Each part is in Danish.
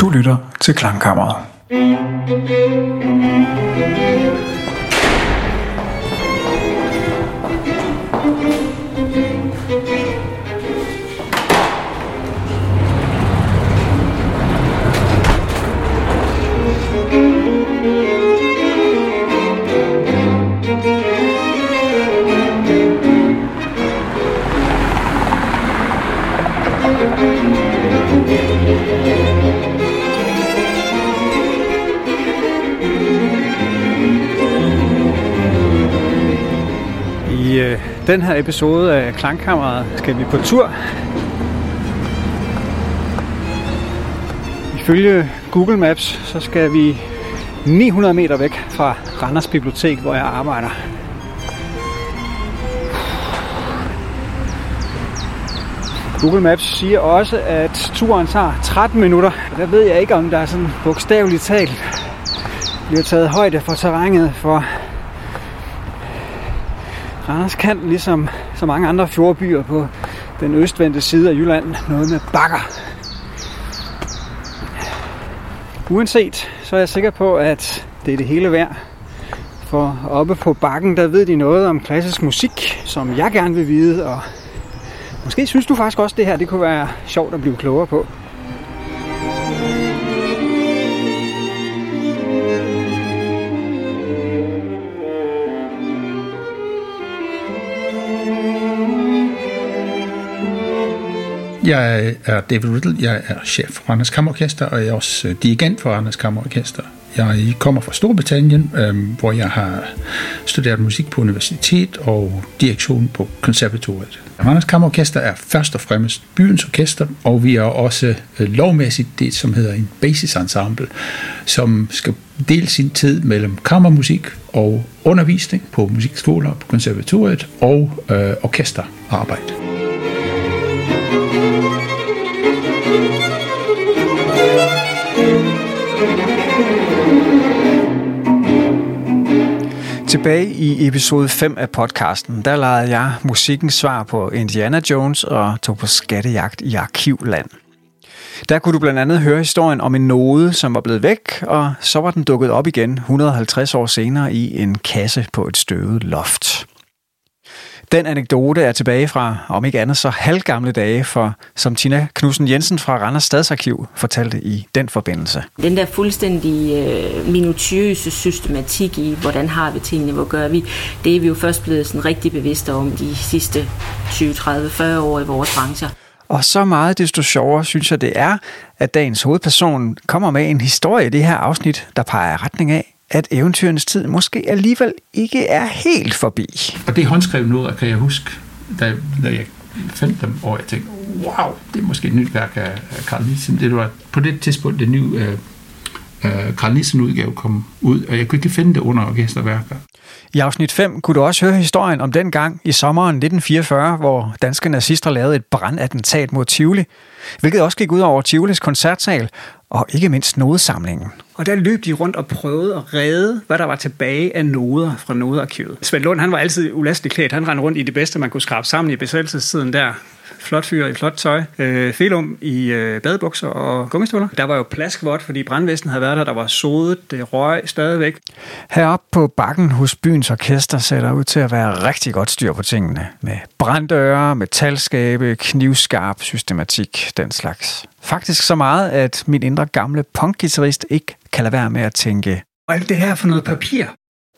Du lytter til Klangkammeret. Den her episode af Klangkammeret skal vi på tur. Ifølge Google Maps, så skal vi 900 meter væk fra Randers Bibliotek, hvor jeg arbejder. Google Maps siger også, at turen tager 13 minutter. Der ved jeg ikke, om der er sådan bogstaveligt talt bliver taget højde for terrænet, for Randers kan, ligesom så mange andre fjordbyer på den østvendte side af Jylland, noget med bakker. Uanset, så er jeg sikker på, at det er det hele værd. For oppe på bakken, der ved de noget om klassisk musik, som jeg gerne vil vide, og måske synes du faktisk også, det her det kunne være sjovt at blive klogere på. Jeg er David Riddle, jeg er chef for Randers Kammerorkester, og jeg er også øh, dirigent for Randers Kammerorkester. Jeg kommer fra Storbritannien, øh, hvor jeg har studeret musik på universitet og direktion på konservatoriet. Randers Kammerorkester er først og fremmest byens orkester, og vi er også øh, lovmæssigt det, som hedder en basisensemble, som skal dele sin tid mellem kammermusik og undervisning på musikskoler på konservatoriet og øh, orkesterarbejde. Tilbage i episode 5 af podcasten, der lejede jeg musikken svar på Indiana Jones og tog på skattejagt i arkivland. Der kunne du blandt andet høre historien om en node, som var blevet væk, og så var den dukket op igen 150 år senere i en kasse på et støvet loft. Den anekdote er tilbage fra, om ikke andet så halvgamle dage, for som Tina Knudsen Jensen fra Randers Stadsarkiv fortalte i den forbindelse. Den der fuldstændig øh, minutiøse systematik i, hvordan har vi tingene, hvor gør vi, det er vi jo først blevet sådan rigtig bevidste om de sidste 20, 30, 40 år i vores brancher. Og så meget desto sjovere synes jeg det er, at dagens hovedperson kommer med en historie i det her afsnit, der peger retning af, at eventyrenes tid måske alligevel ikke er helt forbi. Og det håndskrevet noget, kan jeg huske, da, da jeg fandt dem, og jeg tænkte, wow, det er måske et nyt værk af, Carl Nielsen. Det var på det tidspunkt, det nye uh, uh, Carl Nielsen udgave kom ud, og jeg kunne ikke finde det under orkesterværker. I afsnit 5 kunne du også høre historien om den gang i sommeren 1944, hvor danske nazister lavede et brandattentat mod Tivoli, hvilket også gik ud over Tivolis koncertsal og ikke mindst nodesamlingen. Og der løb de rundt og prøvede at redde, hvad der var tilbage af noder fra nodearkivet. Svend Lund, han var altid ulastelig klædt. Han rendte rundt i det bedste, man kunne skrabe sammen i besættelsestiden der. Flot fyr i flot tøj. Øh, Felum i øh, badebukser og gummistøvler. Der var jo plaskvot, fordi brandvæsenet havde været der. Der var sodet, det røg stadigvæk. Heroppe på bakken hos byens orkester ser der ud til at være rigtig godt styr på tingene. Med branddøre, metalskabe, knivskarp systematik, den slags. Faktisk så meget, at min indre gamle punkgitarrist ikke kan lade være med at tænke, og alt det her for noget papir.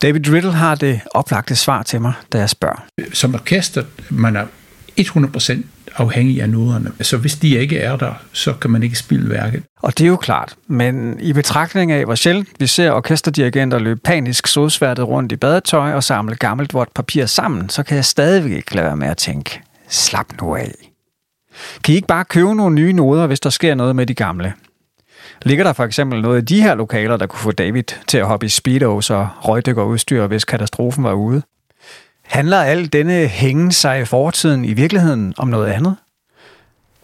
David Riddle har det oplagte svar til mig, da jeg spørger. Som orkester, man er 100% afhængig af noderne. Så hvis de ikke er der, så kan man ikke spille værket. Og det er jo klart, men i betragtning af, hvor sjældent vi ser orkesterdirigenter løbe panisk sodsværtet rundt i badetøj og samle gammelt vort papir sammen, så kan jeg stadigvæk ikke lade være med at tænke, slap nu af. Kan I ikke bare købe nogle nye noder, hvis der sker noget med de gamle? Ligger der for eksempel noget i de her lokaler, der kunne få David til at hoppe i speedos og røgdykkerudstyr, hvis katastrofen var ude? Handler al denne hængen sig i fortiden i virkeligheden om noget andet?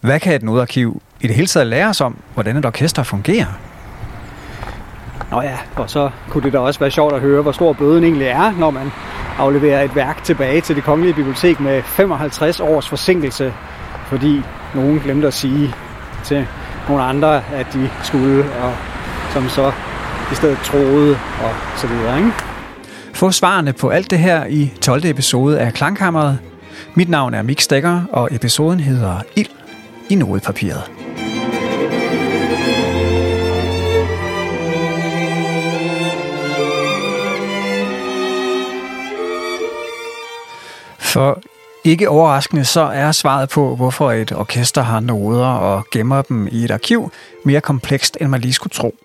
Hvad kan et nodarkiv i det hele taget lære os om, hvordan et orkester fungerer? Nå ja, og så kunne det da også være sjovt at høre, hvor stor bøden egentlig er, når man afleverer et værk tilbage til det kongelige bibliotek med 55 års forsinkelse, fordi nogen glemte at sige til nogle andre, at de skulle, og som så i stedet troede og så videre. Ikke? Få svarene på alt det her i 12. episode af Klangkammeret. Mit navn er Mik Stegger, og episoden hedder Ild i nodepapiret. For ikke overraskende, så er svaret på, hvorfor et orkester har noder og gemmer dem i et arkiv, mere komplekst, end man lige skulle tro.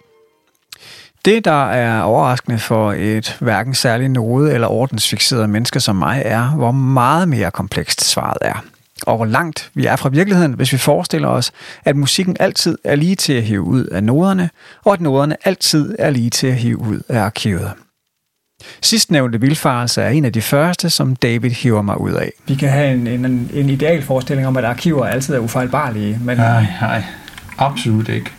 Det, der er overraskende for et hverken særlig node- eller ordensfixeret menneske som mig, er, hvor meget mere komplekst svaret er. Og hvor langt vi er fra virkeligheden, hvis vi forestiller os, at musikken altid er lige til at hive ud af noderne, og at noderne altid er lige til at hive ud af arkivet. Sidstnævnte vildfarelse er en af de første, som David hiver mig ud af. Vi kan have en, en, en ideal forestilling om, at arkiver altid er ufejlbarlige. Men... Nej, nej, absolut ikke.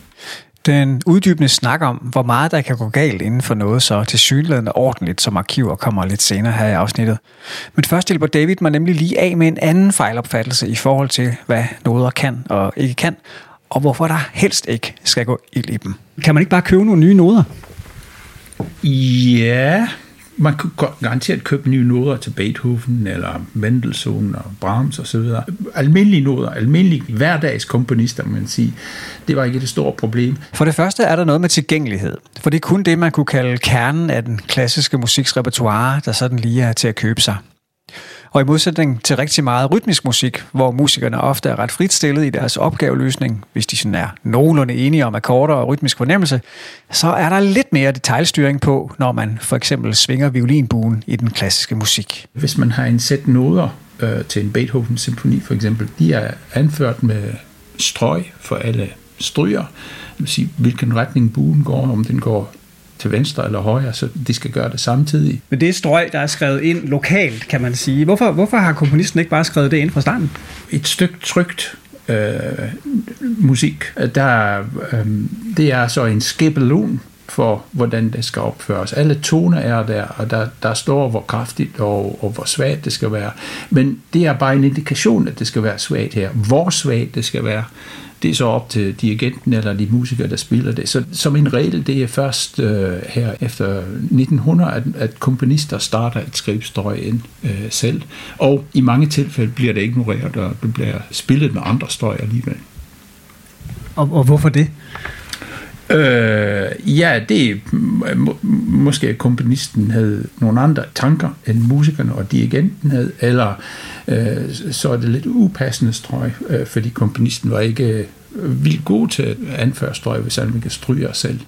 Den uddybende snak om, hvor meget der kan gå galt inden for noget så tilsyneladende ordentligt som arkiver, kommer lidt senere her i afsnittet. Men først hjælper David mig nemlig lige af med en anden fejlopfattelse i forhold til, hvad noder kan og ikke kan, og hvorfor der helst ikke skal gå ild i dem. Kan man ikke bare købe nogle nye noder? Ja, man kunne garanteret købe nye noder til Beethoven, eller Mendelssohn og Brahms osv. Almindelige noder, almindelige hverdagskomponister, man sige. Det var ikke det store problem. For det første er der noget med tilgængelighed. For det er kun det, man kunne kalde kernen af den klassiske musiks repertoire, der sådan lige er til at købe sig. Og i modsætning til rigtig meget rytmisk musik, hvor musikerne ofte er ret frit stillet i deres opgaveløsning, hvis de sådan er nogenlunde enige om akkorder og rytmisk fornemmelse, så er der lidt mere detaljstyring på, når man for eksempel svinger violinbuen i den klassiske musik. Hvis man har en sæt noder øh, til en Beethoven-symfoni for eksempel, de er anført med strøg for alle stryger, det vil sige, hvilken retning buen går, om den går til venstre eller højre, så de skal gøre det samtidig. Men det er strøg, der er skrevet ind lokalt, kan man sige. Hvorfor, hvorfor har komponisten ikke bare skrevet det ind fra starten? Et stykke trygt øh, musik, der, øh, det er så en skabelon for, hvordan det skal opføres. Alle toner er der, og der, der står, hvor kraftigt og, og hvor svagt det skal være. Men det er bare en indikation, at det skal være svagt her. Hvor svagt det skal være, det er så op til dirigenten eller de musikere, der spiller det. Så som en regel, det er først øh, her efter 1900, at, at komponister starter et skribstrøg ind øh, selv. Og i mange tilfælde bliver det ignoreret, og det bliver spillet med andre støj alligevel. Og, og hvorfor det? Øh, ja, det må, måske komponisten havde nogle andre tanker end musikerne og dirigenten havde, eller øh, så er det lidt upassende strøg, øh, fordi komponisten var ikke øh, vildt god til at anføre strøg, hvis han kan stryge selv.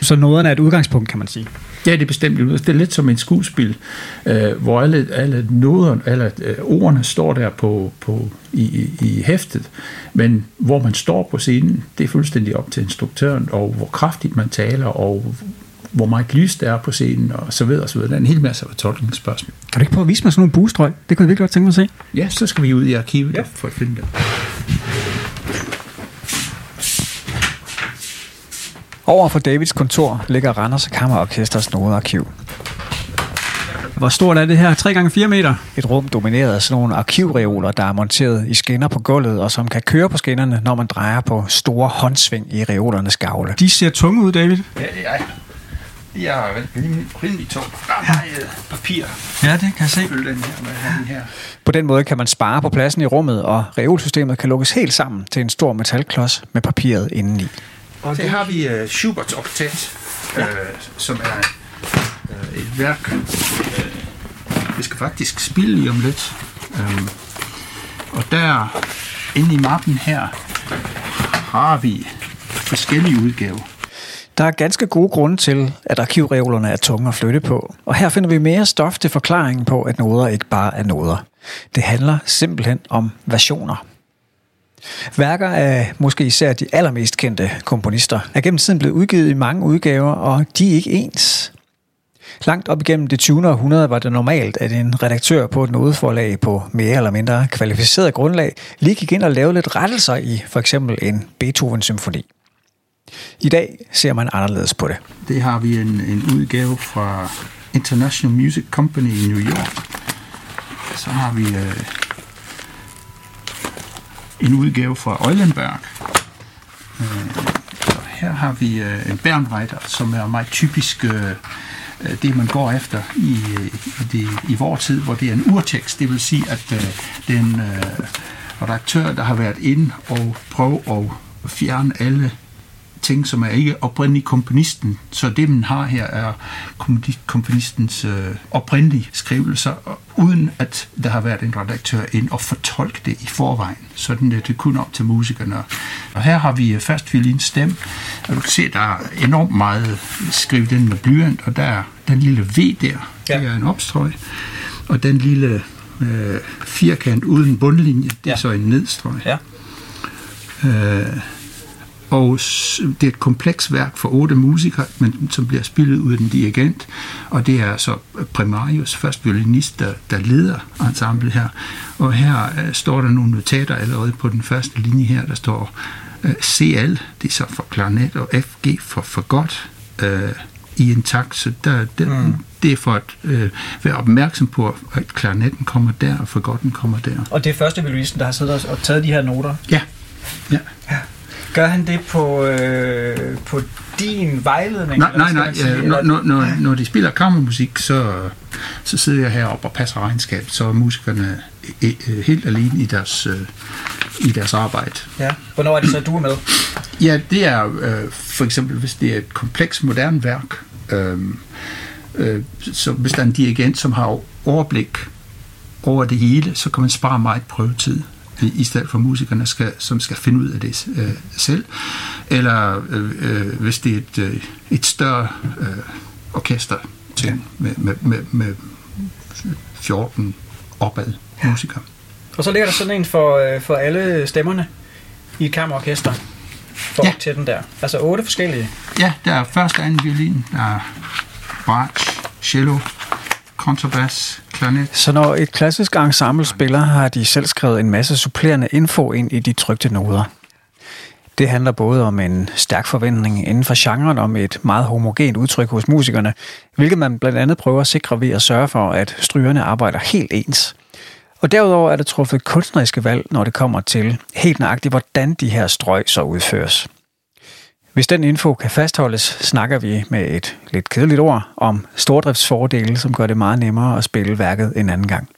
Så noderne er et udgangspunkt, kan man sige? Ja, det er bestemt. Det er lidt som en skuespil, øh, hvor alle, alle noderne, alle øh, ordene står der på, på, i, i hæftet, men hvor man står på scenen, det er fuldstændig op til instruktøren, og hvor kraftigt man taler, og hvor meget lys der er på scenen, og så videre, og så videre. Det er en hel masse af tolkningsspørgsmål. Kan du ikke prøve at vise mig sådan nogle buestrøg? Det kunne jeg virkelig godt tænke mig at se. Ja, så skal vi ud i arkivet ja. for at finde det. Over for Davids kontor ligger Randers Kammerorkesters nodearkiv. Hvor stort er det her? 3x4 meter? Et rum domineret af sådan nogle arkivreoler, der er monteret i skinner på gulvet, og som kan køre på skinnerne, når man drejer på store håndsving i reolernes gavle. De ser tunge ud, David. Ja, det er De er rimelig, rimelig tunge. Der er meget papir. Ja, det kan jeg se. Den her med den her. På den måde kan man spare på pladsen i rummet, og reolsystemet kan lukkes helt sammen til en stor metalklods med papiret indeni. Og så har vi uh, Schuberts oktet, ja. uh, som er uh, et værk, uh, vi skal faktisk spille lige om lidt. Um, og der, inde i mappen her, har vi forskellige udgaver. Der er ganske gode grunde til, at arkivreolerne er tunge at flytte på, og her finder vi mere stof til forklaringen på, at noder ikke bare er noder. Det handler simpelthen om versioner. Værker af måske især de allermest kendte komponister er gennem tiden blevet udgivet i mange udgaver, og de er ikke ens. Langt op igennem det 20. århundrede var det normalt, at en redaktør på et nodeforlag på mere eller mindre kvalificeret grundlag lige gik ind og lavede lidt rettelser i for eksempel en Beethoven-symfoni. I dag ser man anderledes på det. Det har vi en, en udgave fra International Music Company i New York. Så har vi øh, en udgave fra Eulenberg øh, så her har vi øh, en Bernreiter, som er meget typisk øh, øh det, man går efter i, øh, i, det, i vores tid, hvor det er en urtekst. Det vil sige, at øh, den øh, redaktør, der har været inde og prøve at fjerne alle ting, som er ikke oprindeligt komponisten. Så det, man har her, er komponistens øh, oprindelige skrivelser, uden at der har været en redaktør ind og fortolke det i forvejen. Sådan det er kun op til musikerne. Og her har vi fast violin stemme, og du kan se, der er enormt meget skrevet ind med blyant, og der er den lille V der, ja. det er en opstrøg, og den lille øh, firkant uden bundlinje, det ja. er så en nedstrøg. Ja. Øh, og det er et kompleks værk for otte musikere, men som bliver spillet ud af en dirigent, og det er så Primarius, først violinist, der, der leder ensemblet her. Og her uh, står der nogle notater allerede på den første linje her, der står øh, CL, det er så for klarnet, og FG for for godt uh, i en takt, så der, der, mm. det er for at uh, være opmærksom på, at klarnetten kommer der, og for den kommer der. Og det er første violinisten, der har siddet og taget de her noter? Ja. ja. Gør han det på, øh, på din vejledning? Nej, nej, nej. Ja, når, når, når, når de spiller kammermusik, så, så sidder jeg heroppe og passer regnskab, så er musikerne helt alene i deres, øh, i deres arbejde. Ja. Hvornår er det så, du er med? Ja, det er øh, for eksempel, hvis det er et kompleks, moderne værk, øh, øh, så hvis der er en dirigent, som har overblik over det hele, så kan man spare meget prøvetid i stedet for musikerne, skal, som skal finde ud af det øh, selv. Eller øh, øh, hvis det er et, øh, et større øh, orkester til, ja. med, med, med, med 14 opad musikere. Og så ligger der sådan en for, øh, for alle stemmerne i et kammerorkester for ja. til den der. Altså otte forskellige. Ja, der er første anden violin, der er bratsch, cello, kontrabas, klarnet. Så når et klassisk ensemble spiller, har de selv skrevet en masse supplerende info ind i de trygte noder. Det handler både om en stærk forventning inden for genren om et meget homogent udtryk hos musikerne, hvilket man blandt andet prøver at sikre ved at sørge for, at strygerne arbejder helt ens. Og derudover er der truffet kunstneriske valg, når det kommer til helt nøjagtigt, hvordan de her strøg så udføres. Hvis den info kan fastholdes, snakker vi med et lidt kedeligt ord om stordriftsfordele, som gør det meget nemmere at spille værket en anden gang.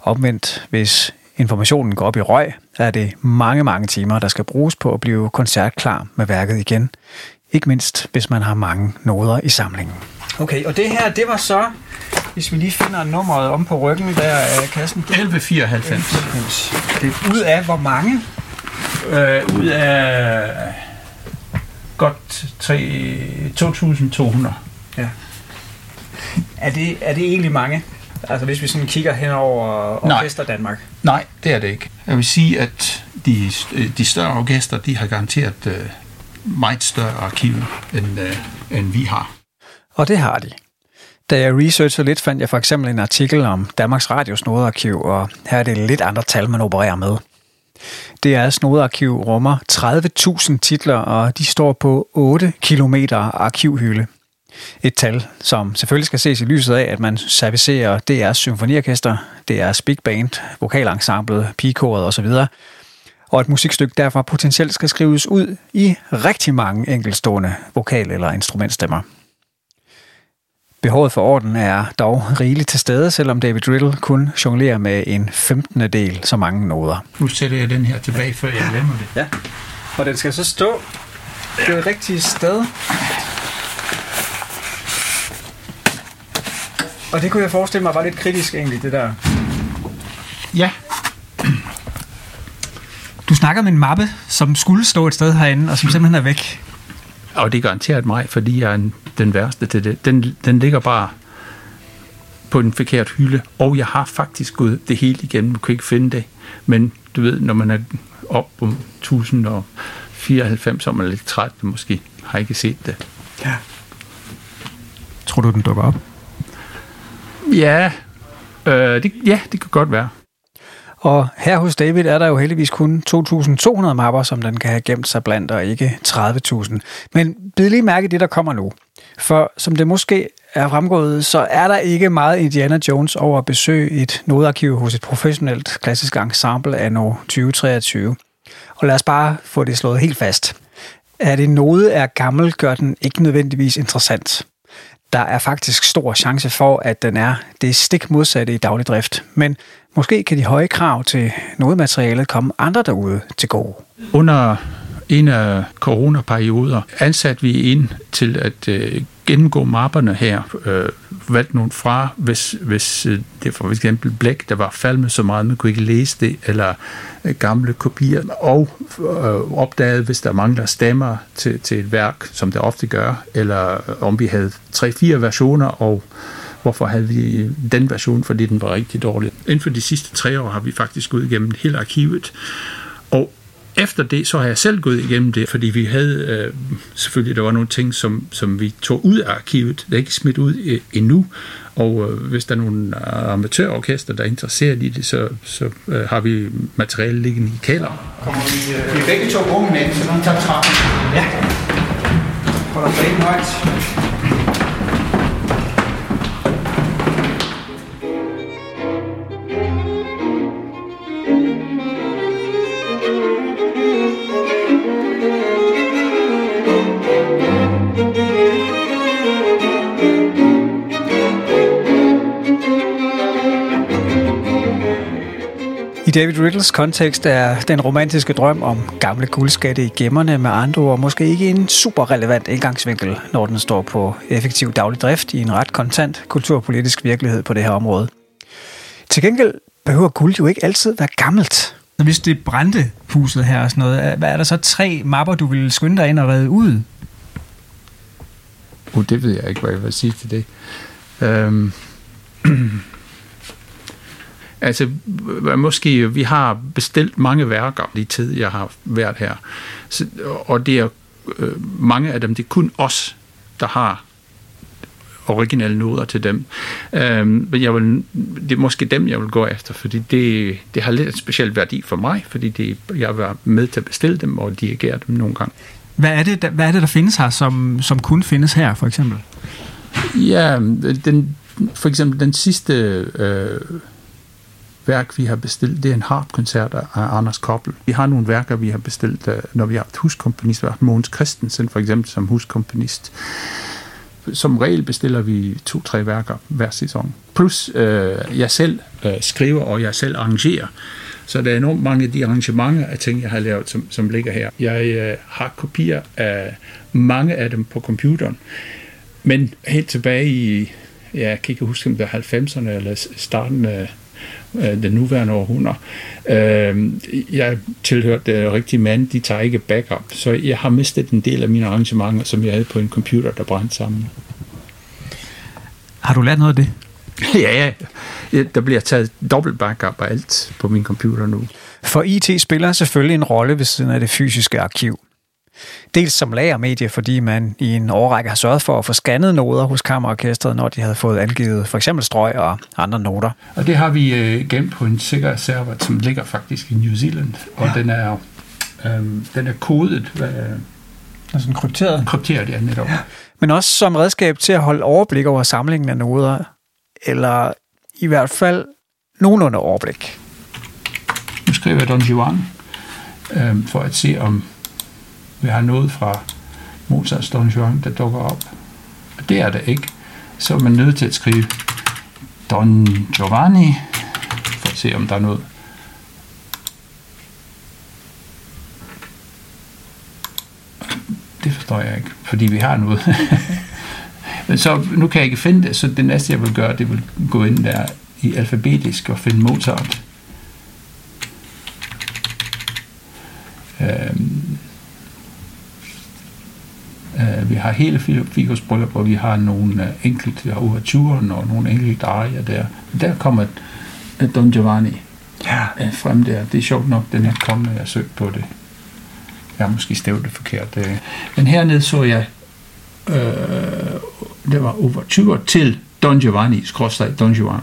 Omvendt, hvis informationen går op i røg, er det mange, mange timer, der skal bruges på at blive koncertklar med værket igen. Ikke mindst, hvis man har mange noder i samlingen. Okay, og det her, det var så, hvis vi lige finder nummeret om på ryggen der af kassen. 1194. Det er ud af hvor mange? Øh, ud af godt 2.200. Ja. Er det, er det egentlig mange? Altså hvis vi sådan kigger hen over Orkester Nej. Danmark? Nej, det er det ikke. Jeg vil sige, at de, de større orkester, de har garanteret uh, meget større arkiv, end, uh, end vi har. Og det har de. Da jeg researchede lidt, fandt jeg for eksempel en artikel om Danmarks Radios nodearkiv, og her er det lidt andre tal, man opererer med. DR's nodearkiv rummer 30.000 titler, og de står på 8 km arkivhylde. Et tal, som selvfølgelig skal ses i lyset af, at man servicerer DR's symfoniorkester, DR's big band, vokalensemblet, pigekoret osv., og et musikstykke derfor potentielt skal skrives ud i rigtig mange enkelstående vokal- eller instrumentstemmer. Behovet for orden er dog rigeligt til stede, selvom David Riddle kun jonglerer med en 15. del så mange noder. Nu sætter jeg den her tilbage, før jeg glemmer det. Ja, og den skal så stå det rigtige sted. Og det kunne jeg forestille mig var lidt kritisk egentlig, det der. Ja. Du snakker om en mappe, som skulle stå et sted herinde, og som simpelthen er væk. Og det er garanteret mig, fordi jeg er en, den værste til det. Den, den ligger bare på en forkert hylde, og jeg har faktisk gået det hele igennem, og kan ikke finde det. Men du ved, når man er op på 1094, så er man lidt træt, måske har ikke set det. Ja. Tror du, den dukker op? Ja, øh, det, ja, det kan godt være. Og her hos David er der jo heldigvis kun 2.200 mapper, som den kan have gemt sig blandt, og ikke 30.000. Men bid lige mærke det, der kommer nu. For som det måske er fremgået, så er der ikke meget Indiana Jones over at besøge et nodearkiv hos et professionelt klassisk ensemble af 2023. Og lad os bare få det slået helt fast. At en node er gammel, gør den ikke nødvendigvis interessant. Der er faktisk stor chance for, at den er det stik modsatte i daglig drift. Men måske kan de høje krav til nodematerialet komme andre derude til gode. Under en af coronaperioder ansatte vi ind til at øh, gennemgå mapperne her, øh, valgt nogle fra, hvis, hvis øh, det for eksempel blæk, der var falmet så meget, man kunne ikke læse det, eller øh, gamle kopier, og øh, opdagede, hvis der mangler stemmer til, til et værk, som det ofte gør, eller øh, om vi havde tre-fire versioner, og hvorfor havde vi den version, fordi den var rigtig dårlig. Inden for de sidste tre år har vi faktisk gået igennem hele arkivet, og efter det, så har jeg selv gået igennem det, fordi vi havde øh, selvfølgelig, der var nogle ting, som, som vi tog ud af arkivet, der er ikke smidt ud øh, endnu, og øh, hvis der er nogle amatørorkester, der er interesseret i det, så, så øh, har vi materiale liggende i kælderen. Kommer vi, øh, vi er begge to unge mænd, så nogen tager trappen. Ja. Holder banen højt. David Riddles kontekst er den romantiske drøm om gamle guldskatte i gemmerne med andre ord måske ikke en super relevant indgangsvinkel, når den står på effektiv daglig drift i en ret kontant kulturpolitisk virkelighed på det her område. Til gengæld behøver guld jo ikke altid være gammelt. Hvis det brændte huset her og sådan noget, hvad er der så tre mapper, du vil skynde dig ind og redde ud? Uh, det ved jeg ikke, hvad jeg vil sige til det. Um Altså, måske, vi har bestilt mange værker i tid, jeg har været her. Så, og det er øh, mange af dem, det er kun os, der har originale noder til dem. Øhm, men jeg vil, det er måske dem, jeg vil gå efter, fordi det, det har lidt en speciel værdi for mig, fordi det, jeg var med til at bestille dem og dirigere dem nogle gange. Hvad er det, der, hvad er det, der findes her, som, som kun findes her, for eksempel? Ja, den, for eksempel den sidste øh, værk, vi har bestilt, det er en harpkoncert af Anders Koppel. Vi har nogle værker, vi har bestilt, øh, når vi har haft huskomponist. Vi har haft Måns Christensen for eksempel som huskomponist. Som regel bestiller vi to-tre værker hver sæson. Plus øh, jeg selv øh, skriver, og jeg selv arrangerer. Så der er enormt mange af de arrangementer af ting, jeg har lavet, som, som ligger her. Jeg øh, har kopier af mange af dem på computeren. Men helt tilbage i, ja, jeg kan ikke huske, om det var 90'erne eller starten af øh, den nuværende århundrede. Øh, jeg tilhørte rigtig mand, de tager ikke backup, så jeg har mistet en del af mine arrangementer, som jeg havde på en computer, der brændte sammen. Har du lært noget af det? ja, ja. Der bliver taget dobbelt backup af alt på min computer nu. For IT spiller selvfølgelig en rolle ved siden af det fysiske arkiv. Dels som lagermedie, fordi man i en årrække har sørget for at få scannet noder hos kammerorkestret, når de havde fået angivet for eksempel strøg og andre noter. Og det har vi øh, gemt på en sikker server, som ligger faktisk i New Zealand, og ja. den er øh, den er kodet. Hvad, altså krypteret? Krypteret, ja, netop. Ja. Men også som redskab til at holde overblik over samlingen af noder, eller i hvert fald nogenlunde overblik. Nu skriver jeg Don Juan, øh, for at se om vi har noget fra Mozarts Don Juan, der dukker op. Og det er der ikke. Så er man nødt til at skrive Don Giovanni, for at se, om der er noget. Det forstår jeg ikke, fordi vi har noget. Men så nu kan jeg ikke finde det, så det næste jeg vil gøre, det vil gå ind der i alfabetisk og finde Mozart. Øhm, Uh, vi har hele Figos bryllup, hvor vi har nogle uh, enkelte overturen og nogle enkelte arier der. Der kommer uh, Don Giovanni ja. uh, frem der. Det er sjovt nok, den er kommet, jeg søgte på det. Jeg har måske stævet det forkert. Men hernede så jeg, uh, det var overture til Don Giovanni, skråstrej Don Giovanni.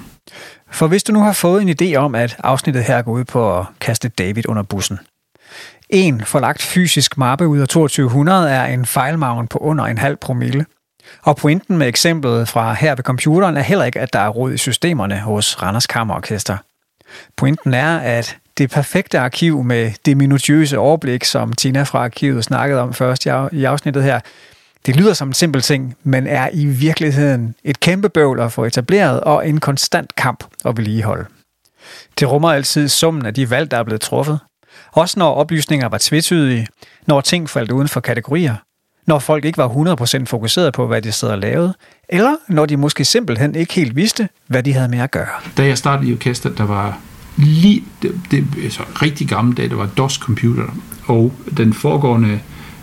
For hvis du nu har fået en idé om, at afsnittet her går ud på at kaste David under bussen, en forlagt fysisk mappe ud af 2200 er en fejlmagen på under en halv promille. Og pointen med eksemplet fra her ved computeren er heller ikke, at der er rod i systemerne hos Randers Kammerorkester. Pointen er, at det perfekte arkiv med det minutiøse overblik, som Tina fra arkivet snakkede om først i afsnittet her, det lyder som en simpel ting, men er i virkeligheden et kæmpe bøvl at få etableret og en konstant kamp at vedligeholde. Det rummer altid summen af de valg, der er blevet truffet. Også når oplysninger var tvetydige, når ting faldt uden for kategorier, når folk ikke var 100% fokuseret på, hvad de sad og lavede, eller når de måske simpelthen ikke helt vidste, hvad de havde med at gøre. Da jeg startede i orkestret, der var lige, det, det altså rigtig gamle dag, der var DOS-computer, og den foregående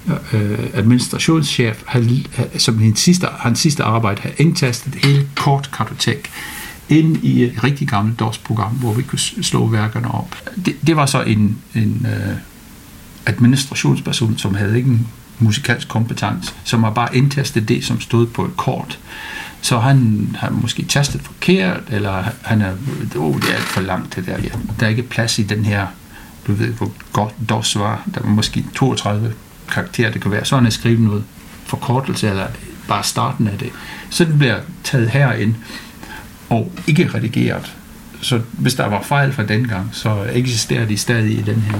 øh, øh administrationschef, havde, som hans sidste, hans sidste arbejde, havde indtastet hele kortkartotek ind i et rigtig gammelt DOS-program, hvor vi kunne slå værkerne op. Det, det var så en, en øh, administrationsperson, som havde ikke en musikalsk kompetence, som har bare indtastet det, som stod på et kort. Så han har måske tastet forkert, eller han er, oh, det er alt for langt det der. Ja. Der er ikke plads i den her, du ved, hvor godt DOS var. Der var måske 32 karakterer, det kan være. Så han har skrevet noget forkortelse, eller bare starten af det. Så det bliver taget herind, og ikke redigeret. Så hvis der var fejl fra dengang, så eksisterer de stadig i den her.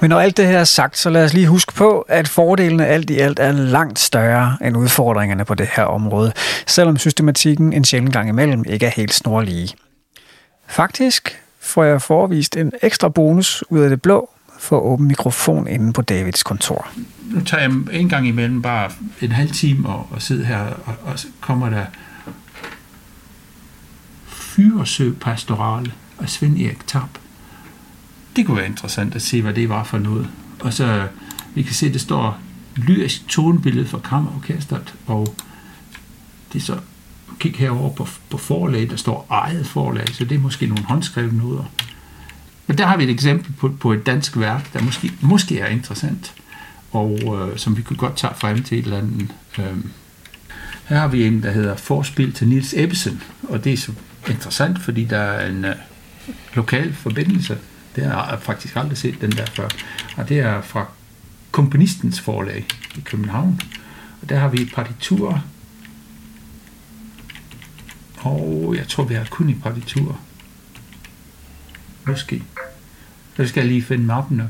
Men når alt det her er sagt, så lad os lige huske på, at fordelene alt i alt er langt større end udfordringerne på det her område, selvom systematikken en sjældent gang imellem ikke er helt snorlige. Faktisk får jeg forvist en ekstra bonus ud af det blå for åben mikrofon inde på Davids kontor. Nu tager jeg en gang imellem bare en halv time og, og sidder her, og, og så kommer der Fyresø Pastorale af Svend Erik Tab. det kunne være interessant at se, hvad det var for noget. Og så, vi kan se, det står lyrisk tonebillede for kammerorkestret, og det er så, kig herover på, på forlag, der står eget forlag, så det er måske nogle håndskrevne noder. Men der har vi et eksempel på, på et dansk værk, der måske, måske er interessant, og øh, som vi kunne godt tage frem til et eller andet. Øh. Her har vi en, der hedder Forspil til Nils Ebbesen, og det er så interessant, fordi der er en øh, lokal forbindelse det har jeg faktisk aldrig set den der før. Og det er fra Komponistens forlag i København. Og der har vi et partitur. Og jeg tror, vi har kun i partitur. Måske. Så skal jeg lige finde mappen nok.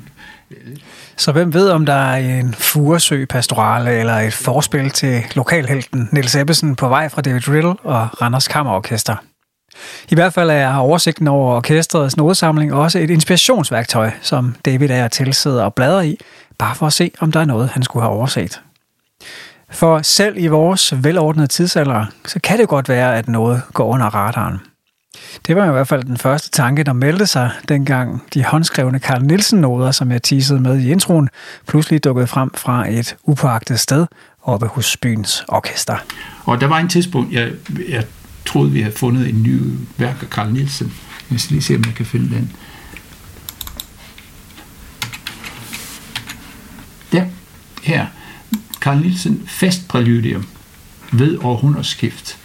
Så hvem ved, om der er en Furesø pastorale eller et forspil til lokalhelten Niels Ebbesen på vej fra David Riddle og Randers Kammerorkester? I hvert fald er oversigten over orkestrets nodesamling også et inspirationsværktøj, som David er til sidder og bladrer i, bare for at se, om der er noget, han skulle have overset. For selv i vores velordnede tidsalder, så kan det godt være, at noget går under radaren. Det var i hvert fald den første tanke, der meldte sig, dengang de håndskrevne Carl Nielsen-noder, som jeg teasede med i introen, pludselig dukkede frem fra et upåagtet sted oppe hos byens orkester. Og der var en tidspunkt, jeg, jeg troede, vi havde fundet en ny værk af Carl Nielsen. Jeg skal lige se, om jeg kan finde den. Ja, her. Carl Nielsen Festpræludium ved århundredskift.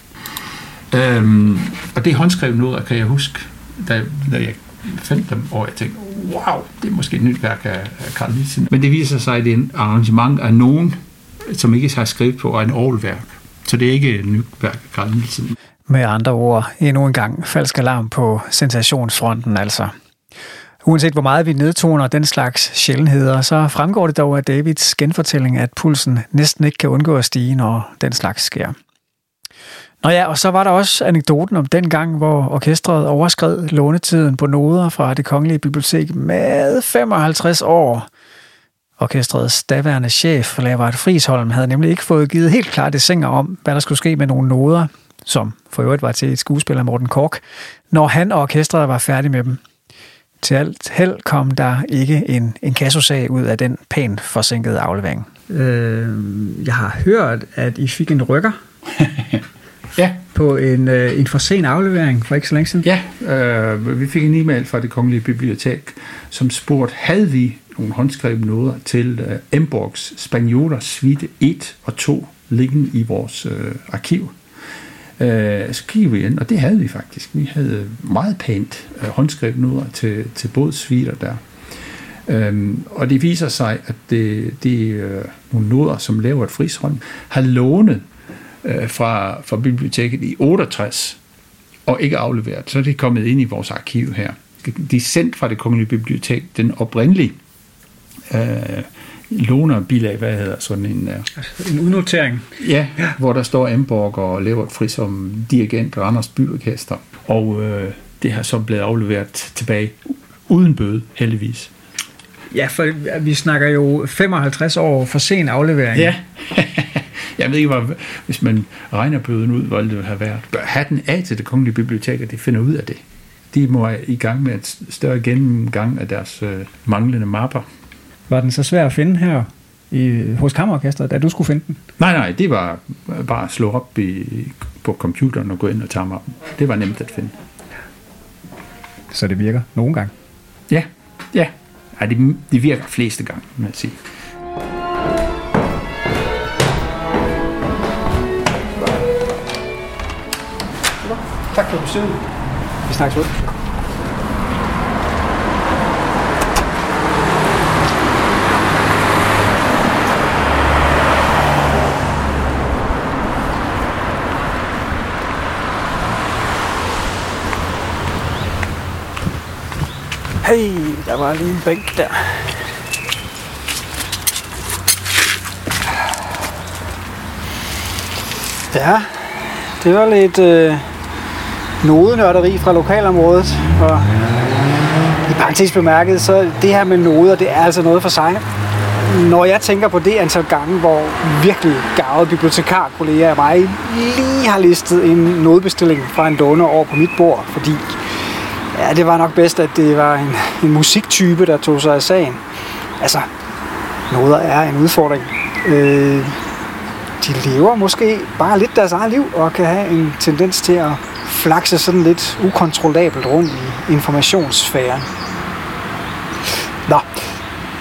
Øhm, og det er håndskrevet noget, kan jeg huske, da, da jeg fandt dem, og jeg tænkte, wow, det er måske et nyt værk af, af Carl Nielsen. Men det viser sig, at det er en arrangement af nogen, som ikke har skrevet på, og en årværk. Så det er ikke et nyt værk af Carl Nielsen. Med andre ord, endnu en gang falsk alarm på sensationsfronten altså. Uanset hvor meget vi nedtoner den slags sjældenheder, så fremgår det dog af Davids genfortælling, at pulsen næsten ikke kan undgå at stige, når den slags sker. Nå ja, og så var der også anekdoten om den gang, hvor orkestret overskred lånetiden på noder fra det kongelige bibliotek med 55 år. Orkestrets daværende chef, Lavard Frisholm, havde nemlig ikke fået givet helt klare det om, hvad der skulle ske med nogle noder, som for øvrigt var til et skuespiller Morten Kork, når han og orkestret var færdige med dem. Til alt held kom der ikke en, en kassosag ud af den pænt forsinkede aflevering. Øh, jeg har hørt, at I fik en rykker. ja. På en, øh, en for sen aflevering for ikke så længe siden. Ja, øh, vi fik en e-mail fra det kongelige bibliotek, som spurgte, havde vi nogle håndskrevne noder til øh, Emborgs Spaniola Suite 1 og 2 liggende i vores øh, arkiv. Øh, så kiggede vi ind, og det havde vi faktisk. Vi havde meget pænt øh, håndskrevet noder til, til bådsviler der. Øhm, og det viser sig, at det, de øh, nogle noder, som laver et frisrøm, har lånet øh, fra, fra biblioteket i 68 og ikke afleveret. Så er det kommet ind i vores arkiv her. De er sendt fra det kongelige bibliotek, den oprindelige øh, lånerbilag, hvad hedder sådan en... Uh, en udnotering. Ja, ja, hvor der står Amborg og Levert Fri som dirigent og Anders Byorkester. Og øh, det har så blevet afleveret tilbage uden bøde, heldigvis. Ja, for vi snakker jo 55 år for sen aflevering. Ja. Jeg ved ikke, hvor, hvis man regner bøden ud, hvor det vil have været. Bør den af til det kongelige bibliotek, at de finder ud af det. De må i gang med et større gennemgang af deres øh, manglende mapper. Var den så svær at finde her i, hos Kammerorkestret, da du skulle finde den? Nej, nej, det var bare at slå op i, på computeren og gå ind og tage mappen. Det var nemt at finde. Så det virker nogle gange? Ja, ja. ja det, det virker fleste gange, må jeg sige. Tak for besøget. Vi snakkes ud. Hey, der var lige en bænk der. Ja, det var lidt øh, nodenørderi fra lokalområdet. Og i parentes bemærket, så det her med noder, det er altså noget for sig. Når jeg tænker på det antal gange, hvor virkelig gavede bibliotekarkolleger af mig lige har listet en nodebestilling fra en donor over på mit bord, fordi ja, det var nok bedst, at det var en, en musiktype, der tog sig af sagen. Altså, noder er en udfordring. Øh, de lever måske bare lidt deres eget liv, og kan have en tendens til at flakse sådan lidt ukontrollabelt rundt i informationssfæren. Nå,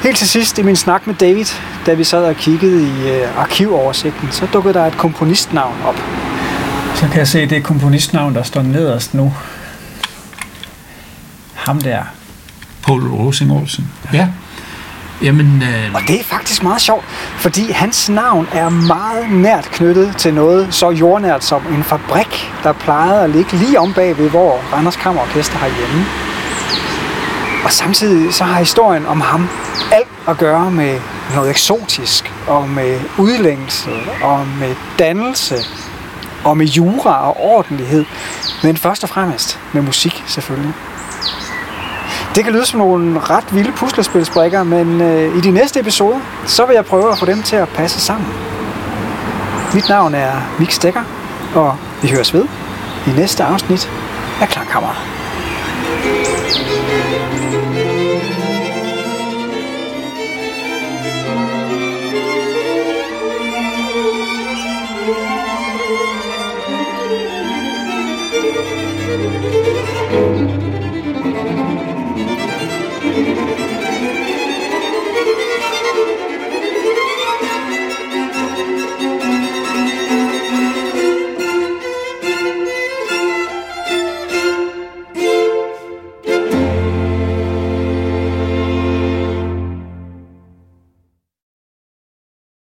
helt til sidst i min snak med David, da vi sad og kiggede i øh, arkivoversigten, så dukkede der et komponistnavn op. Så kan jeg se, det er komponistnavn, der står nederst nu. Ham der. Paul Rosing Olsen. Ja. Jamen, øh... Og det er faktisk meget sjovt, fordi hans navn er meget nært knyttet til noget så jordnært som en fabrik, der plejede at ligge lige om bagved, hvor Randers Kammerorkester har hjemme. Og samtidig så har historien om ham alt at gøre med noget eksotisk, og med udlængelse, og med dannelse, og med jura og ordentlighed, men først og fremmest med musik selvfølgelig. Det kan lyde som nogle ret vilde puslespilsbrikker, men øh, i de næste episoder, så vil jeg prøve at få dem til at passe sammen. Mit navn er Mik Stikker, og vi høres ved i næste afsnit af Klangkammeret.